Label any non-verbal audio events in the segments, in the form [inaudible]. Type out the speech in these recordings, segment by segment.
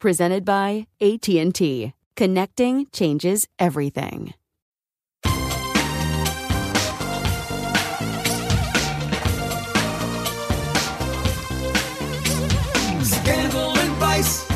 Presented by AT&T. Connecting changes everything. Scandal and vice,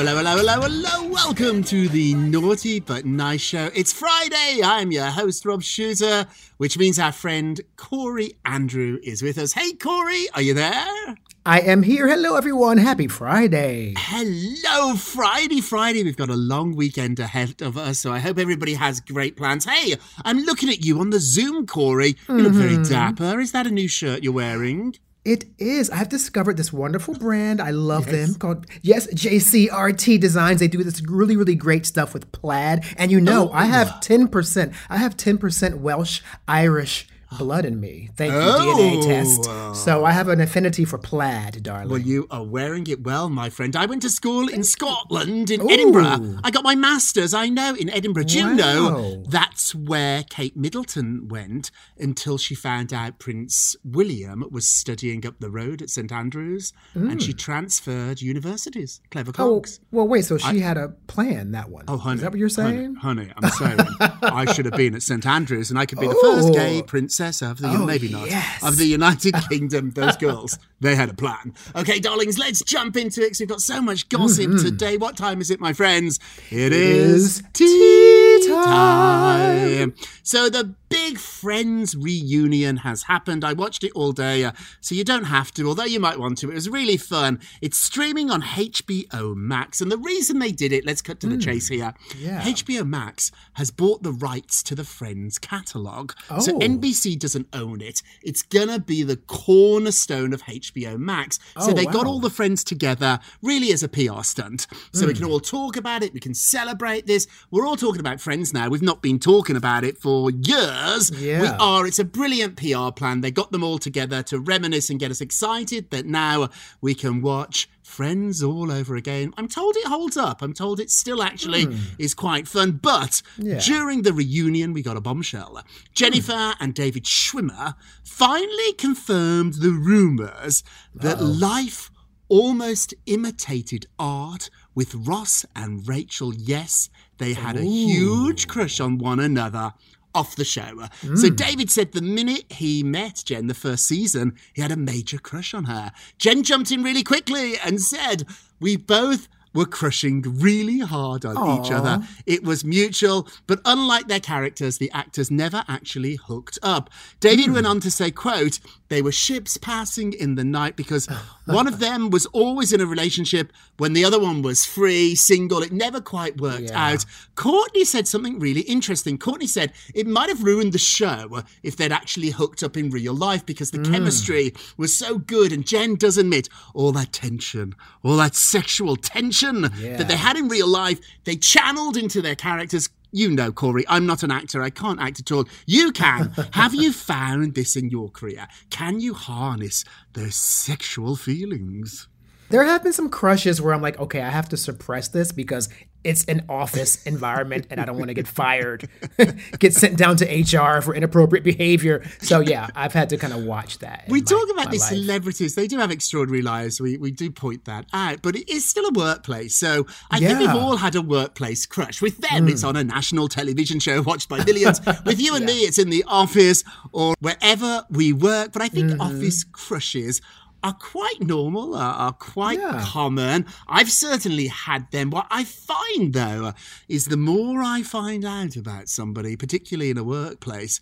Hello, hello, hello, hello. Welcome to the Naughty But Nice Show. It's Friday. I'm your host, Rob Shuter, which means our friend Corey Andrew is with us. Hey, Corey, are you there? I am here. Hello, everyone. Happy Friday. Hello, Friday, Friday. We've got a long weekend ahead of us, so I hope everybody has great plans. Hey, I'm looking at you on the Zoom, Corey. You look very Mm-hmm. dapper. Is that a new shirt you're wearing? It is. I've discovered this wonderful brand. I love them called, yes, JCRT Designs. They do this really, really great stuff with plaid. And you know, I have 10%, I have 10% Welsh, Irish blood in me. Thank you, DNA Oh. test. So I have an affinity for plaid, darling. Well, you are wearing it well, my friend. I went to school in Scotland, in Edinburgh. I got my master's, I know, in Edinburgh. Do you know that's where Kate Middleton went until she found out Prince William was studying up the road at St Andrews and she transferred universities. Clever Mm. Oh, well, wait. So she had a plan, that one. Oh, honey. Is that what you're saying? Honey, I'm saying [laughs] I should have been at St Andrews and I could be the first gay Oh. Princess of the, Oh, maybe not, yes. of the United [laughs] Kingdom. Those girls, they had a plan. Okay, darlings, let's jump into it because we've got so much gossip mm-hmm. today. What time is it, my friends? It is is tea tea time. So the big Friends reunion has happened. I watched it all day, uh, so you don't have to, although you might want to. It was really fun. It's streaming on HBO Max, and the reason they did it, let's cut to the chase here. Yeah. HBO Max has bought the rights to the Friends catalogue. So Oh. NBC doesn't own it. It's gonna be the cornerstone of HBO Max. So Oh, they got wow. Hmm. all the friends together really as a PR stunt. So we can all talk about it, we can celebrate this. We're all talking about Friends now. We've not been talking about it for years. We Yeah. are. It's a brilliant PR plan. They got them all together to reminisce and get us excited that now we can watch Friends all over again. I'm told it holds up. I'm told it still actually hmm. is quite fun. But. Yeah. during the reunion, we got a bombshell. Jennifer hmm. and David Schwimmer finally confirmed the rumors that life almost imitated art with Ross and Rachel. Yes, they had a huge crush on one another off the show. Uh, so hmm. David said the minute he met Jen the first season, he had a major crush on her. Jen jumped in really quickly and said, We both were crushing really hard on each other. It was mutual, but unlike their characters, the actors never actually hooked up. David hmm. went on to say, quote, they were ships passing in the night because [laughs] one of them was always in a relationship when the other one was free, single. It never quite worked out. Courteney said something really interesting. Courteney said it might have ruined the show if they'd actually hooked up in real life because the hmm. chemistry was so good. And Jen does admit all that tension, all that sexual tension that they had in real life, they channeled into their characters. You know, Corey, I'm not an actor. I can't act at all. You can. [laughs] Have you found this in your career? Can you harness those sexual feelings? There have been some crushes where I'm like, okay, I have to suppress this because it's an office environment and I don't want to get fired, [laughs] get sent down to HR for inappropriate behavior. So yeah, I've had to kind of watch that. We my- talk about these life. celebrities. They do have extraordinary lives. We, we do point that out, but it is still a workplace. So I think we've all had a workplace crush. With them, it's on a national television show watched by millions. [laughs] With you and me, it's in the office or wherever we work. But I think Mm-hmm. office crushes are quite normal, are, are quite Yeah. common. I've certainly had them. What I find, though, is the more I find out about somebody, particularly in a workplace,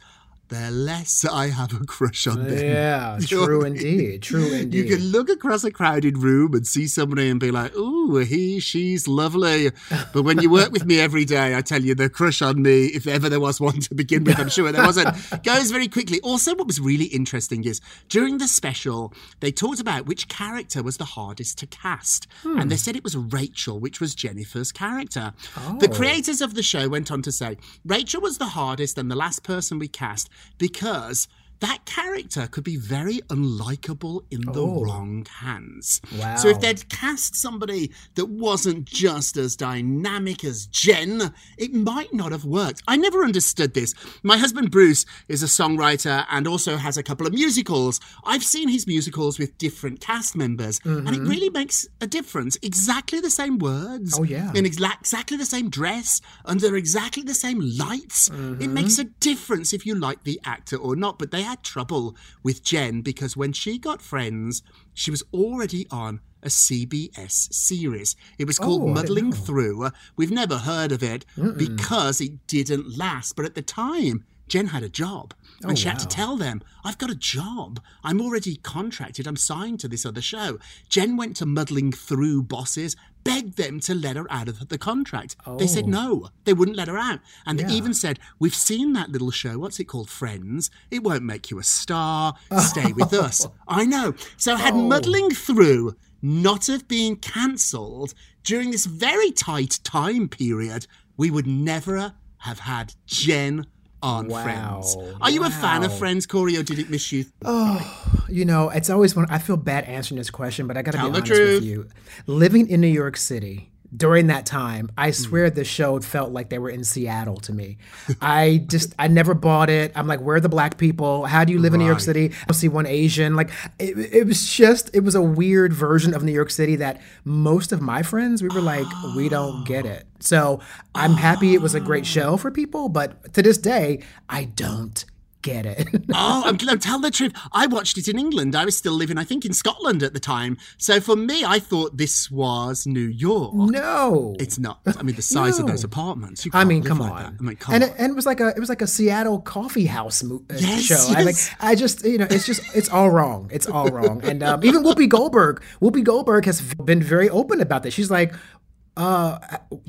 the less I have a crush on them. Yeah, [laughs] true what I indeed. You can look across a crowded room and see somebody and be like, "Ooh, he, she's lovely." But when you work with me every day, I tell you, the crush on me, if ever there was one to begin with, I'm sure there wasn't, [laughs] goes very quickly. Also, what was really interesting is during the special, they talked about which character was the hardest to cast, and hmm. they said it was Rachel, which was Jennifer's character. The oh. creators of the show went on to say Rachel was the hardest and the last person we cast because that character could be very unlikable in the oh. wrong hands. Wow. So if they'd cast somebody that wasn't just as dynamic as Jen, it might not have worked. I never understood this. My husband Bruce is a songwriter and also has a couple of musicals. I've seen his musicals with different cast members, and it mm-hmm. really makes a difference. Exactly the same words. Oh, yeah. In exa- exactly the same dress, under exactly the same lights. It mm-hmm. makes a difference if you like the actor or not. But they had trouble with Jen because when she got friends, she was already on a CBS series. It was called Oh, Muddling. Through. We've never heard of it because it didn't last. But at the time, Jen had a job. And Oh, she had to tell them, I've got a job. I'm already contracted. I'm signed to this other show. Jen went to muddling through bosses, begged them to let her out of the contract. They said Oh. no. They wouldn't let her out. And Yeah. they even said, We've seen that little show. What's it called? Friends. It won't make you a star. Stay with [laughs] us. I know. So I had Oh. muddling through not have been cancelled during this very tight time period, we would never have had Jen on Wow. Friends. Are you a fan of Friends, Corey, or did it miss you? Oh, [sighs] you know, it's always one. I feel bad answering this question, but I got to be honest truth. with you. Living in New York City during that time, Hmm. I swear the show felt like they were in Seattle to me. I just, I never bought it. I'm like, where are the black people? How do you live in New York City? I don't see one Asian. Like, it, it was just, it was a weird version of New York City that most of my friends, we were like, we don't get it. So I'm happy it was a great show for people, but to this day, I don't get it. [laughs] oh, I'm glad. Tell the truth. I watched it in England. I was still living, I think, in Scotland at the time. So for me, I thought this was New York. no. It's not. I mean, the size of those apartments. I mean, come like on. I mean, come and on. It, and it was like a it was like a Seattle coffee house mo- uh, Yes, show. I like yes. I just you know it's just it's all wrong. It's all wrong. And um, even Whoopi Goldberg, Whoopi Goldberg has been very open about this. She's like. Uh,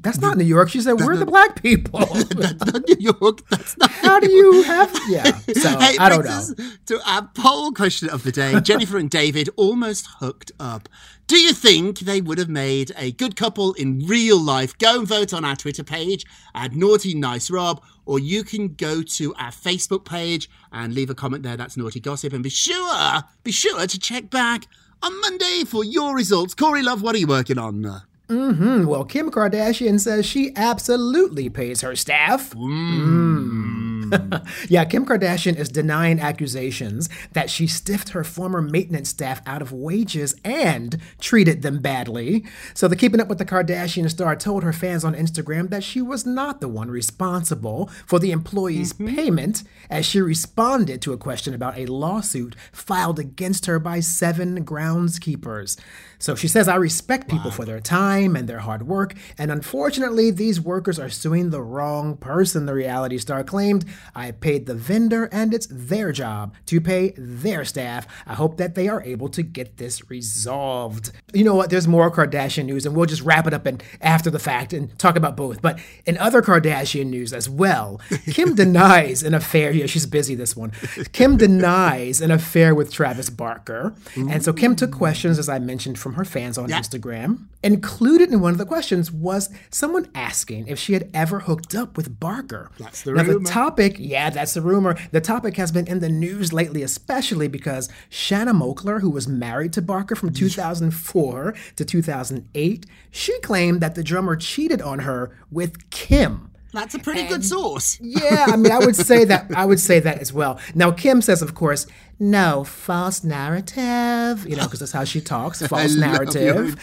that's not New York. She said, "We're the black people." [laughs] That's not New York. That's not. How do you have? Yeah. So [laughs] Hey, I don't know. To our poll question of the day, Jennifer and David almost hooked up. Do you think they would have made a good couple in real life? Go and vote on our Twitter page at Naughty Nice Rob, or you can go to our Facebook page and leave a comment there. That's Naughty Gossip, and be sure, be sure to check back on Monday for your results. Corey Love, what are you working on? Hmm, well, Kim Kardashian says she absolutely pays her staff. Mm. [laughs] yeah, Kim Kardashian is denying accusations that she stiffed her former maintenance staff out of wages and treated them badly. So, the Keeping Up with the Kardashian star told her fans on Instagram that she was not the one responsible for the employee's payment as she responded to a question about a lawsuit filed against her by seven groundskeepers. So she says, I respect people for their time and their hard work. And unfortunately, these workers are suing the wrong person, the reality star claimed. I paid the vendor, and it's their job to pay their staff. I hope that they are able to get this resolved. You know what? There's more Kardashian news, and we'll just wrap it up and after the fact and talk about both. But in other Kardashian news as well, [laughs] Kim denies an affair. Yeah, she's busy this one. Kim denies an affair with Travis Barker. And so Kim took questions, as I mentioned, from her fans on Yeah. Instagram. Included in one of the questions was someone asking if she had ever hooked up with Barker. That's the now, rumor. the topic, yeah, that's the rumor. The topic has been in the news lately, especially because Shanna Moakler, who was married to Barker from 2004 to 2008, she claimed that the drummer cheated on her with Kim. That's a pretty good source. [laughs] Yeah, I mean, I would say that. I would say that as well. Now, Kim says, of course, no false narrative. You know, because that's how she talks. [laughs] False narrative.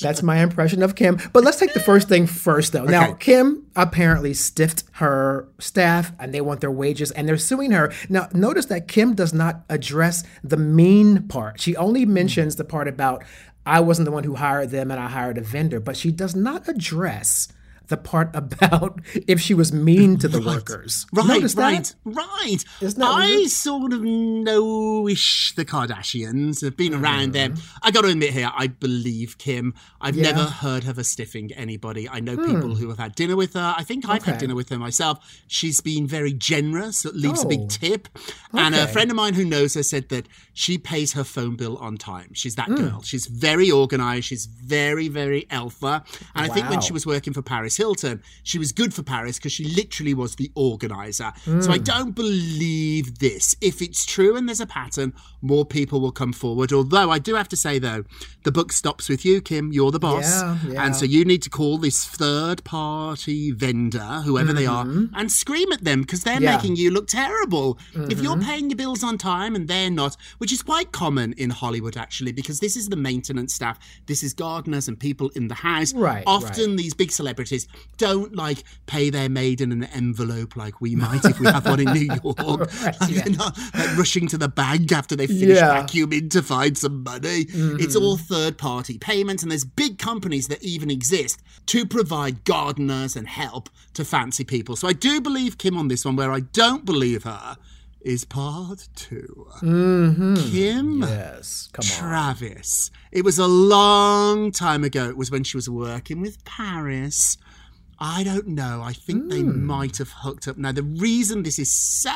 That's my impression of Kim. But let's take the first thing first, though. Now, Kim apparently stiffed her staff, and they want their wages, and they're suing her. Now, notice that Kim does not address the mean part. She only mentions the part about I wasn't the one who hired them, and I hired a vendor. But she does not address the part about [laughs] if she was mean to the workers. Right, Notice that? right, right. Isn't that I weird? sort of know-ish the Kardashians. Have been around them. Mm-hmm. I got to admit here, I believe Kim. I've never heard of her stiffing anybody. I know people who have had dinner with her. I think I've had Hmm. Dinner with her myself. She's been very generous. Leaves a Oh. big tip. And a friend of mine who knows her said that she pays her phone bill on time. She's Hmm. that girl. She's very organized. She's very, very alpha. And I think when she was working for Paris Hilton, she was good for Paris because she literally was the organizer. So Hmm. I don't believe this. If it's true and there's a pattern, more people will come forward. Although I do have to say though, the book stops with you, Kim. You're the boss. Yeah, yeah. And so you need to call this third party vendor, whoever they are, and scream at them because they're Mm-hmm. Yeah. Mm-hmm. making you look terrible. If you're paying your bills on time and they're not, which is quite common in Hollywood actually, because this is the maintenance staff, this is gardeners and people in the house. Right, Often these big celebrities don't like pay their maid in an envelope like we might if we have one in New [laughs] York. Like, They're not like rushing to the bank after they finish Yeah. vacuuming to find some money. It's mm-hmm. all third party payments, and there's big companies that even exist to provide gardeners and help to fancy people. So I do believe Kim on this one, where I don't believe her is part 2 mm-hmm. Kim. Yes, come on. Travis. It was a long time ago. It was when she was working with Paris. I don't know. I think they Hmm. might have hooked up. Now, the reason this is so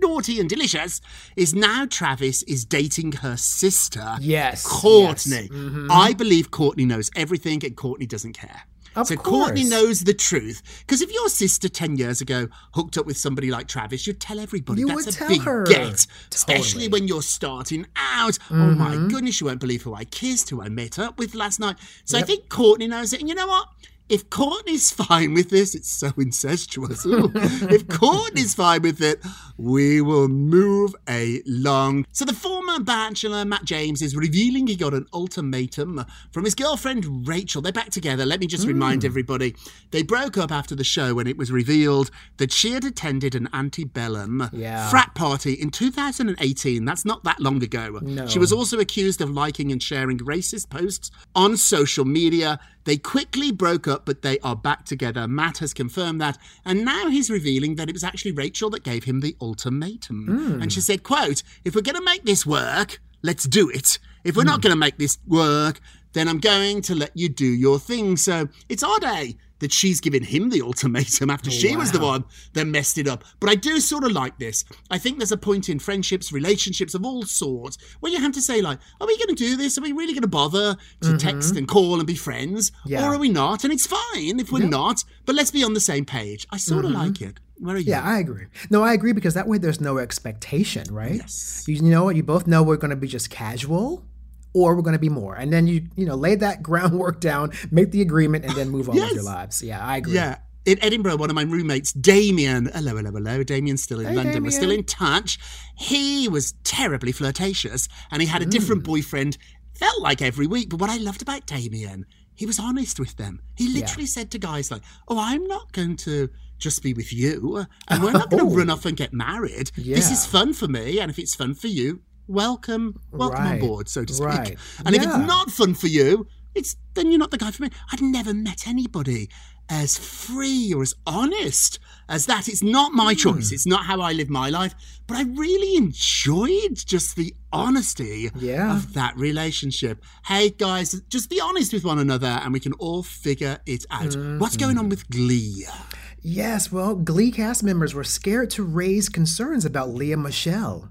naughty and delicious is now Travis is dating her sister, Yes, Kourtney. yes. Mm-hmm. I believe Kourtney knows everything and Kourtney doesn't care. Of so Kourtney knows the truth. Because if your sister 10 years ago hooked up with somebody like Travis, you'd tell everybody. You That's would a tell big her. get. Especially Totally. when you're starting out. Oh my Mm-hmm. goodness, you won't believe who I kissed, who I met up with last night. So I think Kourtney knows it. And you know what? If Kourtney's fine with this, it's so incestuous. Ooh. if [laughs] Kourtney's fine with it, we will move along. So the former bachelor, Matt James, is revealing he got an ultimatum from his girlfriend Rachel. They're back together. Let me just remind Hmm. everybody they broke up after the show when it was revealed that she had attended an antebellum Yeah. frat party in 2018. That's not that long ago. No. She was also accused of liking and sharing racist posts on social media. They quickly broke up, but they are back together. Matt has confirmed that, and now he's revealing that it was actually Rachel that gave him the ultimatum. Hmm. And she said, "quote If we're going to make this work, let's do it. If we're not going to make this work, then I'm going to let you do your thing." So it's odd, eh? That she's given him the ultimatum after she was the one that messed it up. But I do sort of like this. I think there's a point in friendships, relationships of all sorts, where you have to say, like, are we going to do this? Are we really going to bother to text and call and be friends? Mm-hmm. Yeah. Or are we not? And it's fine if we're not, but let's be on the same page. I sort of like it. Where are you? Mm-hmm. Yeah, I agree. No, I agree because that way there's no expectation, right? Yes. You, you know what? You both know we're going to be just casual or we're going to be more. And then you, you know, lay that [laughs] groundwork down, make the agreement, and then move on with your lives. Yeah, I agree. Yeah. In Edinburgh, one of my roommates, Damien, hello, hello, hello. Damien's still in Hey, London. We're still in touch. He was terribly flirtatious and he had a different Mm. boyfriend, felt like every week. But what I loved about Damien, he was honest with them. He literally said to guys like, Oh, I'm not going to just be with you and we're [laughs] not going to Oh. run off and get married. This is fun for me. And if it's fun for you, welcome, welcome Right, on board, so to speak. right. And if it's not fun for you, it's then you're not the guy for me. I'd never met anybody as free or as honest as that. It's not my Hmm. choice. It's not how I live my life. But I really enjoyed just the honesty Yeah. of that relationship. Hey guys, just be honest with one another and we can all figure it out. What's going on with Glee? Yes, well, Glee cast members were scared to raise concerns about Lea Michele.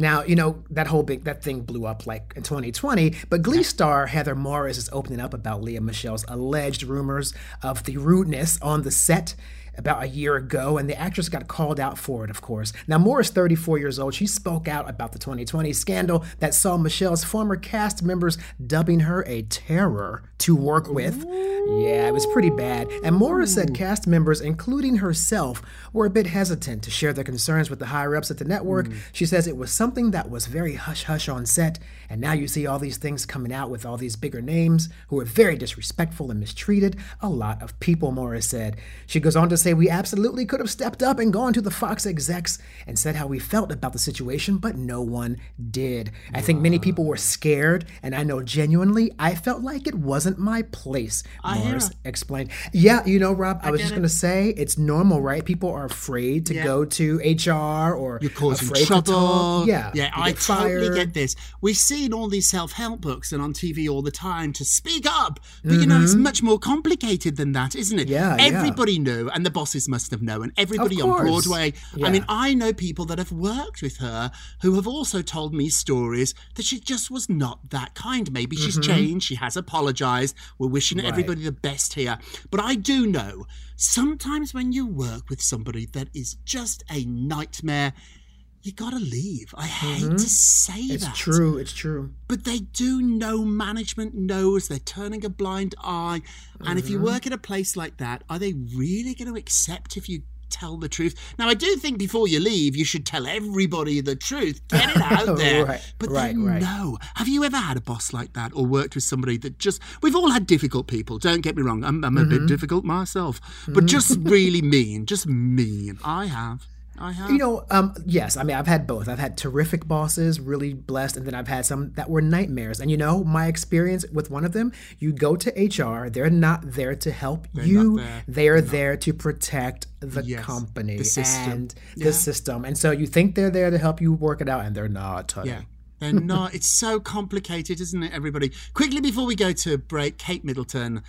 Now, you know, that whole big that thing blew up like in 2020, but Glee star Heather Morris is opening up about Lea Michele's alleged rumors of the rudeness on the set about a year ago, and the actress got called out for it, of course. Now, Morris, 34 years old, she spoke out about the 2020 scandal that saw Michele's former cast members dubbing her a terror to work with. Yeah, it was pretty bad. And Morris said cast members, including herself, were a bit hesitant to share their concerns with the higher ups at the network. Mm. She says it was something that was very hush hush on set, and now you see all these things coming out with all these bigger names who are very disrespectful and mistreated a lot of people, Morris said. She goes on to say, We absolutely could have stepped up and gone to the Fox execs and said how we felt about the situation, but no one did. I think many people were scared, and I know genuinely I felt like it wasn't my place, Morris explained. Yeah, you know, Rob, I, was just going to say it's normal, right? People are afraid to Yeah. go to HR or You're causing afraid trouble. to talk. Yeah, yeah, I get totally get this. We've seen all these self-help books and on TV all the time to speak up, but you know it's much more complicated than that, isn't it? Mm-hmm. Yeah, yeah. everybody knew, and the bosses must have known. Everybody on. Broadway. Yeah. I mean, I know people that have worked with her who have also told me stories that she just was not that kind. Maybe she's Mm-hmm. changed. She has apologized. We're wishing everybody the best here. But I do know sometimes when you work with somebody that is just a nightmare, you gotta leave. I hate to say Mm-hmm. It's true. It's true. But they do know management knows they're turning a blind eye. And if you Mm-hmm. work at a place like that, are they really going to accept if you tell the truth? Now, I do think before you leave, you should tell everybody the truth. Get it out [laughs] there. Right, but right, they right. know. Have you ever had a boss like that or worked with somebody that just. We've all had difficult people, don't get me wrong. I'm, I'm a Mm-hmm. bit difficult myself. But just [laughs] really mean. Just mean. I have. Have. You know, um, yes, I mean, I've had both. I've had terrific bosses, really blessed, and then I've had some that were nightmares. And you know, my experience with one of them, you go to HR, they're not there to help you, not there. they are there to protect the Yes, company the system. and Yeah. the system. And so you think they're there to help you work it out, and they're not. honey. Yeah. They're not. It's so complicated, isn't it, everybody? Quickly before we go to break, Kate Middleton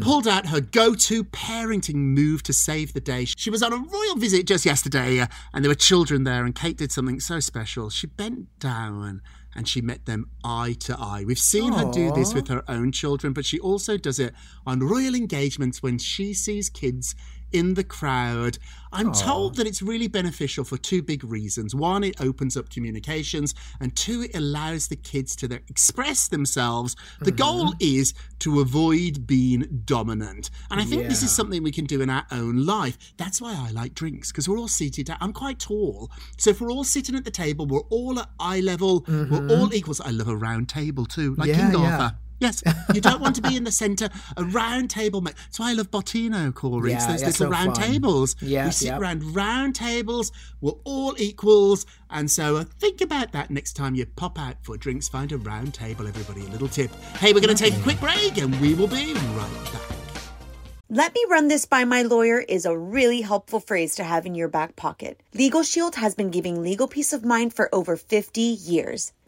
pulled out her go to parenting move to save the day. She was on a royal visit just yesterday, uh, and there were children there, and Kate did something so special. She bent down and she met them eye to eye. We've seen her do this with her own children, but she also does it on royal engagements when she sees kids in the crowd. I'm told that it's really beneficial for two big reasons. One, it opens up communications, and two, it allows the kids to express themselves. The mm-hmm. goal is to avoid being dominant. And I think this is something we can do in our own life. That's why I like drinks, because we're all seated. I'm quite tall. So if we're all sitting at the table, we're all at eye level, we're mm-hmm. all equals. I love a round table too, like Yeah, King yeah. Arthur. Yes, you don't want to be in the centre. A round table, mate. That's why I love Bottino, Corey. Yeah, it's those that's little so round fun. tables. Yeah, we sit yep. around round tables. We're all equals, and so uh, think about that next time you pop out for drinks. Find a round table, everybody. A little tip. Hey, we're going to take a quick break, and we will be right back. Let me run this by my lawyer is a really helpful phrase to have in your back pocket. Legal Shield has been giving legal peace of mind for over 50 years.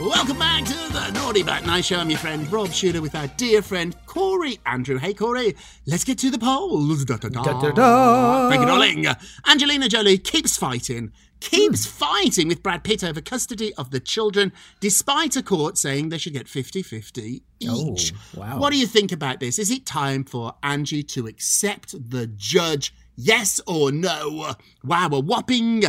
Welcome back to the Naughty But Nice Show. I'm your friend Rob Shuter with our dear friend Corey Andrew. Hey, Corey, let's get to the polls. Da, da, da. Da, da, da. Thank you, darling. Angelina Jolie keeps fighting, keeps hmm. fighting with Brad Pitt over custody of the children, despite a court saying they should get 50 50 each. Oh, wow. What do you think about this? Is it time for Angie to accept the judge? Yes or no? Wow, a whopping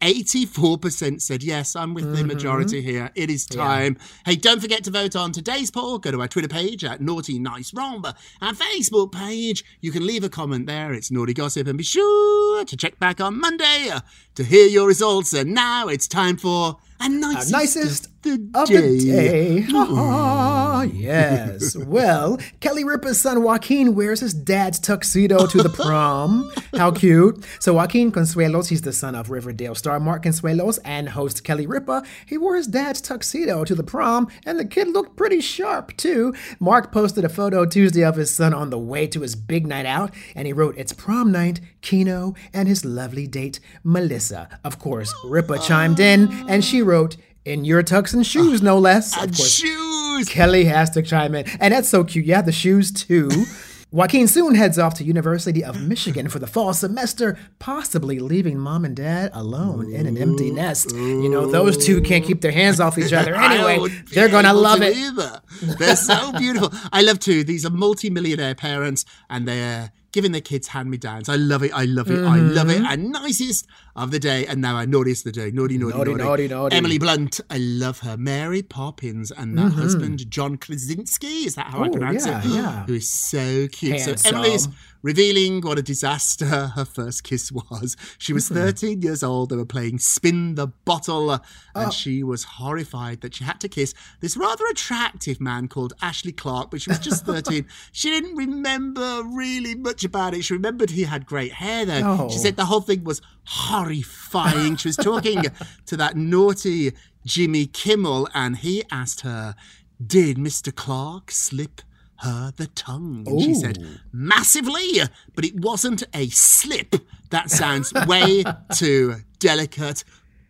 84% said yes. I'm with the majority here. It is time. Hey, don't forget to vote on today's poll. Go to our Twitter page at Naughty Nice Rob. Our Facebook page, you can leave a comment there. It's Naughty Gossip. And be sure to check back on Monday uh, to hear your results. And now it's time for a nicest, nicest the of the day. [laughs] Ah, yes. [laughs] well, Kelly Ripa's son Joaquin wears his dad's tuxedo to the prom. How cute. So Joaquin Consuelos, he's the son of Riverdale star Mark Consuelos and host Kelly Ripa. He wore his dad's tuxedo to the prom, and the kid looked pretty sharp too. Mark posted a photo Tuesday of his son on the way to his big night out, and he wrote, It's prom night, Kino, and his lovely date, Melissa. Of course, Ripa chimed in, and she wrote, in your tux and shoes, no less. Of course, shoes. Kelly has to chime in. And that's so cute. Yeah, the shoes too. [laughs] Joaquin soon heads off to University of Michigan for the fall semester, possibly leaving mom and dad alone in an empty nest. You know, those two can't keep their hands off each other [laughs] anyway. They're gonna love it. Either. They're so beautiful. I love too. These are multi-millionaire parents, and they're giving their kids hand-me-downs. I love it. I love it. I love it. Mm-hmm. And nicest of the day, and now our naughtiest of the day. Naughty, naughty, Naughty, naughty, naughty, naughty. Emily Blunt. I love her. Mary Poppins and that mm-hmm. husband John Krasinski. Is that how I Oh, pronounce yeah, it? yeah. [gasps] Who is so cute. So Emily's revealing what a disaster [laughs] her first kiss was. She was mm-hmm. 13 years old. They were playing Spin the Bottle, and Oh. she was horrified that she had to kiss this rather attractive man called Ashley Clark, but she was just [laughs] 13. she didn't remember really much about it. She remembered he had great hair, though. She Oh. said the whole thing was horrifying. she was talking [laughs] to that naughty Jimmy Kimmel, and he asked her, Did Mr. Clark slip? her the tongue. And she said, massively, but it wasn't a slip. That sounds [laughs] way too delicate.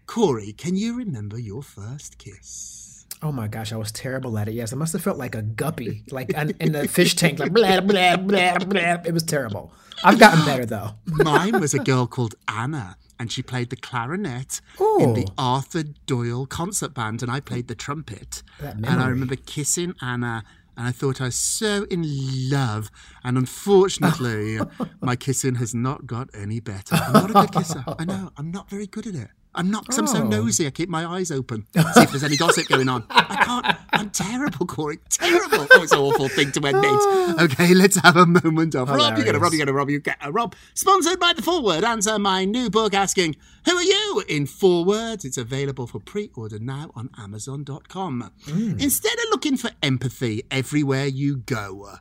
Corey, can you remember your first kiss? Oh my gosh, I was terrible at it. Yes, I must have felt like a guppy, like in, in the fish tank, like blah blah blah blah. It was terrible. I've gotten better though. [laughs] Mine was a girl called Anna, and she played the clarinet in the Arthur Doyle concert band, and I played the trumpet. And I remember kissing Anna. And I thought I was so in love. And unfortunately, [laughs] my kissing has not got any better. I'm not a good kisser. I know. I'm not very good at it. I'm not, because I'm so Oh. nosy. I keep my eyes open. See if there's any gossip going on. [laughs] I can't. I'm terrible, Corey. Terrible. Oh, it's an awful thing to admit. Oh. Okay, let's have a moment of Rob. You get a Rob. You get a Rob. You get a Rob. Sponsored by the Four-Word Answer, my new book asking, "Who are you?" In four words. It's available for pre-order now on Amazon.com. Hmm. Instead of looking for empathy everywhere you go,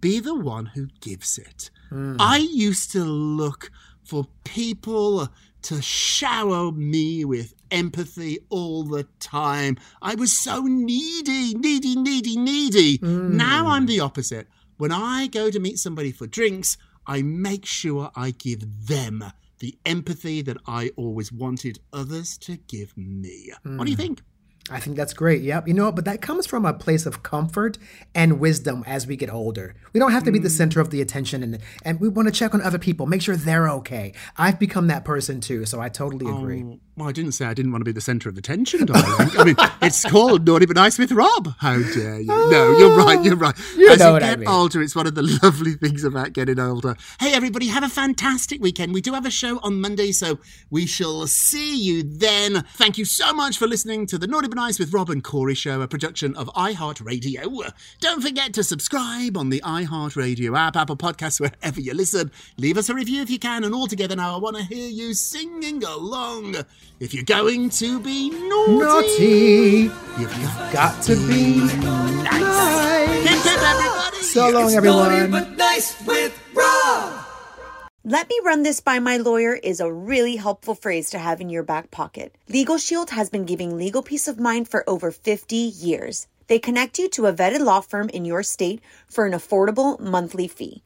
be the one who gives it. Hmm. I used to look for people to shower me with empathy all the time. I was so needy, needy, needy, needy. Mm. Now I'm the opposite. When I go to meet somebody for drinks, I make sure I give them the empathy that I always wanted others to give me. What do you mm. think? I think that's great. Yep. You know, but that comes from a place of comfort and wisdom as we get older. We don't have to be the center of the attention and and we want to check on other people, make sure they're okay. I've become that person too, so I totally um, agree. Oh, well, I didn't say I didn't want to be the centre of attention, darling. I mean, it's called Naughty but Nice with Rob. How dare you? No, you're ah, right, you're right. You As know you what I get mean. older, it's one of the [laughs] lovely things about getting older. Hey, everybody, have a fantastic weekend. We do have a show on Monday, so we shall see you then. Thank you so much for listening to the Naughty but Nice with Rob and Corey show, a production of iHeartRadio. Don't forget to subscribe on the iHeartRadio app, Apple Podcasts, wherever you listen. Leave us a review if you can, and all together now, I want to hear you singing along. If you're going to be naughty, Naughty. you've got, Got to be nice. Hip, hip, everybody. So long, Naughty everyone. but nice with Rob. Let me run this by my lawyer is a really helpful phrase to have in your back pocket. Legal Shield has been giving legal peace of mind for over 50 years. They connect you to a vetted law firm in your state for an affordable monthly fee.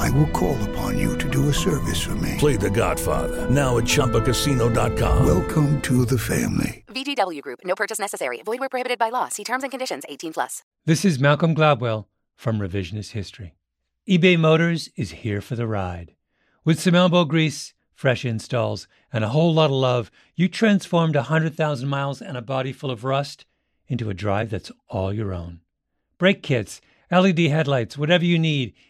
I will call upon you to do a service for me. Play The Godfather now at ChumbaCasino.com. Welcome to the family. VGW Group. No purchase necessary. Void where prohibited by law. See terms and conditions. 18 plus. This is Malcolm Gladwell from Revisionist History. eBay Motors is here for the ride. With some elbow grease, fresh installs, and a whole lot of love, you transformed 100,000 miles and a body full of rust into a drive that's all your own. Brake kits, LED headlights, whatever you need,